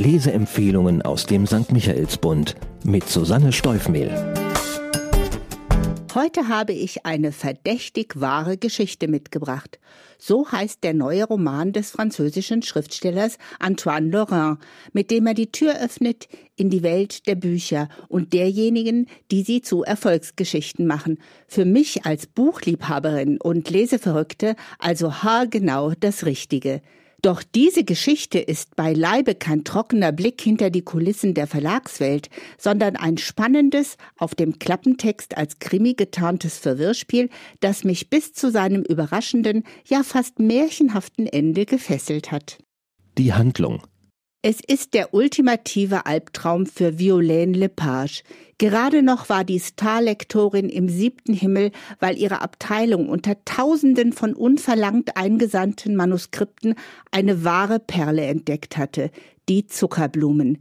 Leseempfehlungen aus dem St. Michaelsbund mit Susanne Steufmehl. Heute habe ich eine verdächtig wahre Geschichte mitgebracht. So heißt der neue Roman des französischen Schriftstellers Antoine Laurent, mit dem er die Tür öffnet in die Welt der Bücher und derjenigen, die sie zu Erfolgsgeschichten machen. Für mich als Buchliebhaberin und Leseverrückte also haargenau das Richtige. Doch diese Geschichte ist beileibe kein trockener Blick hinter die Kulissen der Verlagswelt, sondern ein spannendes, auf dem Klappentext als Krimi getarntes Verwirrspiel, das mich bis zu seinem überraschenden, ja fast märchenhaften Ende gefesselt hat. Die Handlung es ist der ultimative Albtraum für Violaine Lepage. Gerade noch war die Starlektorin im siebten Himmel, weil ihre Abteilung unter Tausenden von unverlangt eingesandten Manuskripten eine wahre Perle entdeckt hatte, die Zuckerblumen.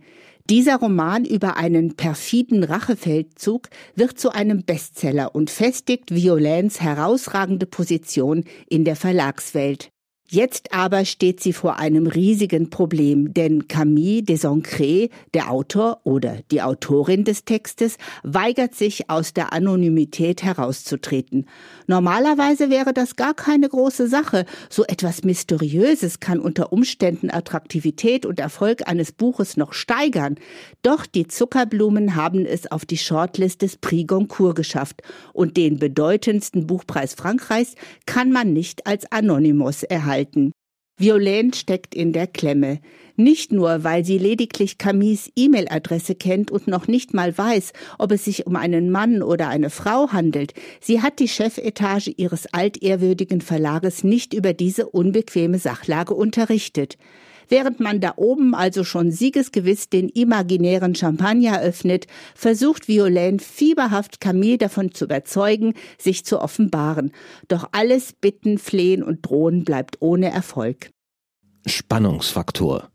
Dieser Roman über einen perfiden Rachefeldzug wird zu einem Bestseller und festigt Violaines herausragende Position in der Verlagswelt. Jetzt aber steht sie vor einem riesigen Problem, denn Camille Desancré, der Autor oder die Autorin des Textes, weigert sich aus der Anonymität herauszutreten. Normalerweise wäre das gar keine große Sache. So etwas Mysteriöses kann unter Umständen Attraktivität und Erfolg eines Buches noch steigern. Doch die Zuckerblumen haben es auf die Shortlist des Prix Goncourt geschafft und den bedeutendsten Buchpreis Frankreichs kann man nicht als Anonymous erhalten halten. Violaine steckt in der Klemme. Nicht nur, weil sie lediglich Camilles E-Mail-Adresse kennt und noch nicht mal weiß, ob es sich um einen Mann oder eine Frau handelt. Sie hat die Chefetage ihres altehrwürdigen Verlages nicht über diese unbequeme Sachlage unterrichtet. Während man da oben also schon siegesgewiss den imaginären Champagner öffnet, versucht Violaine fieberhaft Camille davon zu überzeugen, sich zu offenbaren. Doch alles Bitten, Flehen und Drohen bleibt ohne Erfolg. Spannungsfaktor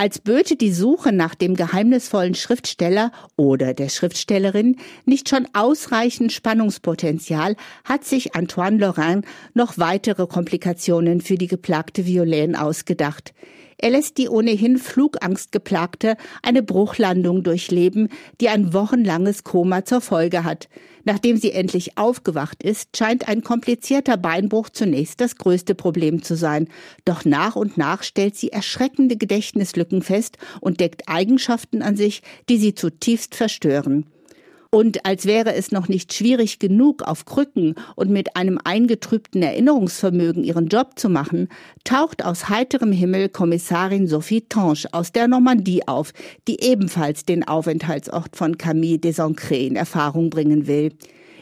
als böte die Suche nach dem geheimnisvollen Schriftsteller oder der Schriftstellerin nicht schon ausreichend Spannungspotenzial, hat sich Antoine Lorrain noch weitere Komplikationen für die geplagte Violaine ausgedacht. Er lässt die ohnehin flugangstgeplagte eine Bruchlandung durchleben, die ein wochenlanges Koma zur Folge hat. Nachdem sie endlich aufgewacht ist, scheint ein komplizierter Beinbruch zunächst das größte Problem zu sein. Doch nach und nach stellt sie erschreckende Gedächtnislücken fest und deckt Eigenschaften an sich, die sie zutiefst verstören. Und als wäre es noch nicht schwierig genug, auf Krücken und mit einem eingetrübten Erinnerungsvermögen ihren Job zu machen, taucht aus heiterem Himmel Kommissarin Sophie Tange aus der Normandie auf, die ebenfalls den Aufenthaltsort von Camille Desancré in Erfahrung bringen will.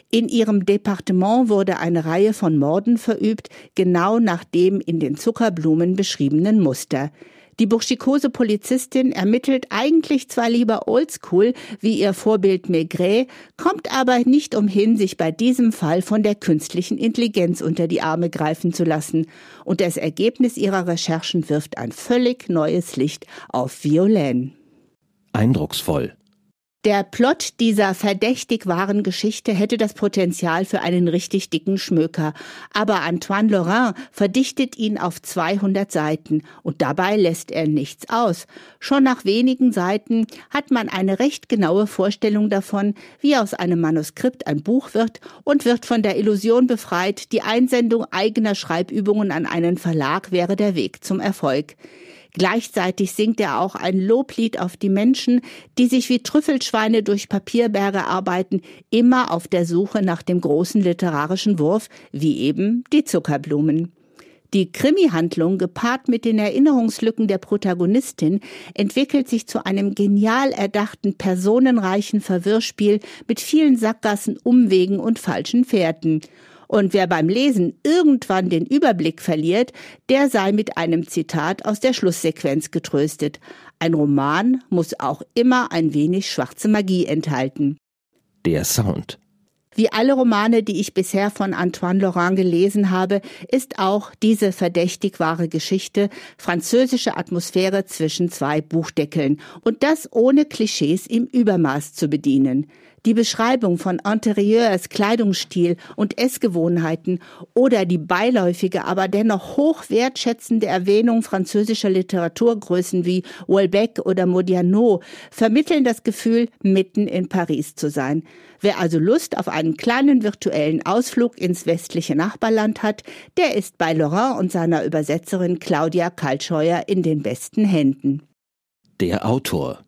In ihrem Departement wurde eine Reihe von Morden verübt, genau nach dem in den Zuckerblumen beschriebenen Muster. Die burschikose Polizistin ermittelt eigentlich zwar lieber oldschool wie ihr Vorbild Maigret, kommt aber nicht umhin, sich bei diesem Fall von der künstlichen Intelligenz unter die Arme greifen zu lassen. Und das Ergebnis ihrer Recherchen wirft ein völlig neues Licht auf Violaine. Eindrucksvoll. Der Plot dieser verdächtig wahren Geschichte hätte das Potenzial für einen richtig dicken Schmöker, aber Antoine Lorrain verdichtet ihn auf 200 Seiten und dabei lässt er nichts aus. Schon nach wenigen Seiten hat man eine recht genaue Vorstellung davon, wie aus einem Manuskript ein Buch wird und wird von der Illusion befreit, die Einsendung eigener Schreibübungen an einen Verlag wäre der Weg zum Erfolg. Gleichzeitig singt er auch ein Loblied auf die Menschen, die sich wie Trüffelschweine durch Papierberge arbeiten, immer auf der Suche nach dem großen literarischen Wurf, wie eben die Zuckerblumen. Die Krimi-Handlung, gepaart mit den Erinnerungslücken der Protagonistin, entwickelt sich zu einem genial erdachten, personenreichen Verwirrspiel mit vielen Sackgassen, Umwegen und falschen Fährten. Und wer beim Lesen irgendwann den Überblick verliert, der sei mit einem Zitat aus der Schlusssequenz getröstet. Ein Roman muss auch immer ein wenig schwarze Magie enthalten. Der Sound. Wie alle Romane, die ich bisher von Antoine Laurent gelesen habe, ist auch diese verdächtig wahre Geschichte französische Atmosphäre zwischen zwei Buchdeckeln und das ohne Klischees im Übermaß zu bedienen. Die Beschreibung von Interieurs, Kleidungsstil und Essgewohnheiten oder die beiläufige, aber dennoch hoch wertschätzende Erwähnung französischer Literaturgrößen wie Welbeck oder Modiano vermitteln das Gefühl, mitten in Paris zu sein. Wer also Lust auf einen kleinen virtuellen Ausflug ins westliche Nachbarland hat, der ist bei Laurent und seiner Übersetzerin Claudia Kaltscheuer in den besten Händen. Der Autor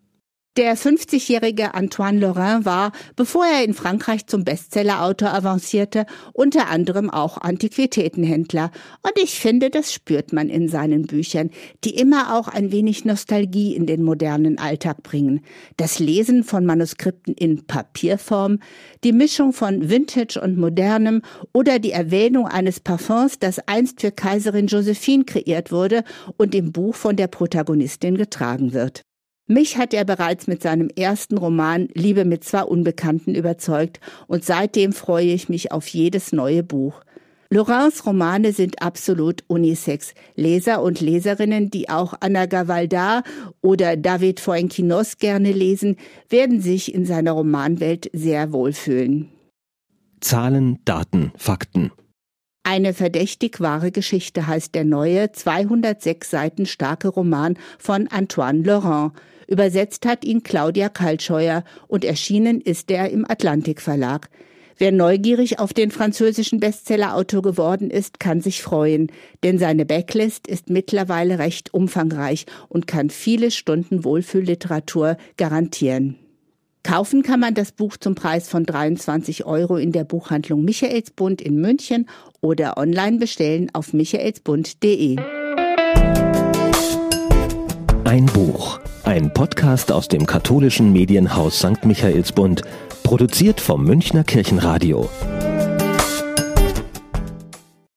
der 50-jährige Antoine Lorrain war, bevor er in Frankreich zum Bestsellerautor avancierte, unter anderem auch Antiquitätenhändler. Und ich finde, das spürt man in seinen Büchern, die immer auch ein wenig Nostalgie in den modernen Alltag bringen. Das Lesen von Manuskripten in Papierform, die Mischung von Vintage und Modernem oder die Erwähnung eines Parfums, das einst für Kaiserin Josephine kreiert wurde und im Buch von der Protagonistin getragen wird. Mich hat er bereits mit seinem ersten Roman Liebe mit zwei Unbekannten überzeugt und seitdem freue ich mich auf jedes neue Buch. Laurents Romane sind absolut unisex. Leser und Leserinnen, die auch Anna Gavaldar oder David Fuenquinos gerne lesen, werden sich in seiner Romanwelt sehr wohlfühlen. Zahlen, Daten, Fakten. Eine verdächtig wahre Geschichte heißt der neue, 206 Seiten starke Roman von Antoine Laurent. Übersetzt hat ihn Claudia Kaltscheuer und erschienen ist er im Atlantik Verlag. Wer neugierig auf den französischen Bestsellerautor geworden ist, kann sich freuen, denn seine Backlist ist mittlerweile recht umfangreich und kann viele Stunden Wohlfühlliteratur garantieren. Kaufen kann man das Buch zum Preis von 23 Euro in der Buchhandlung Michaelsbund in München oder online bestellen auf michaelsbund.de. Ein Buch. Ein Podcast aus dem katholischen Medienhaus St. Michaelsbund, produziert vom Münchner Kirchenradio.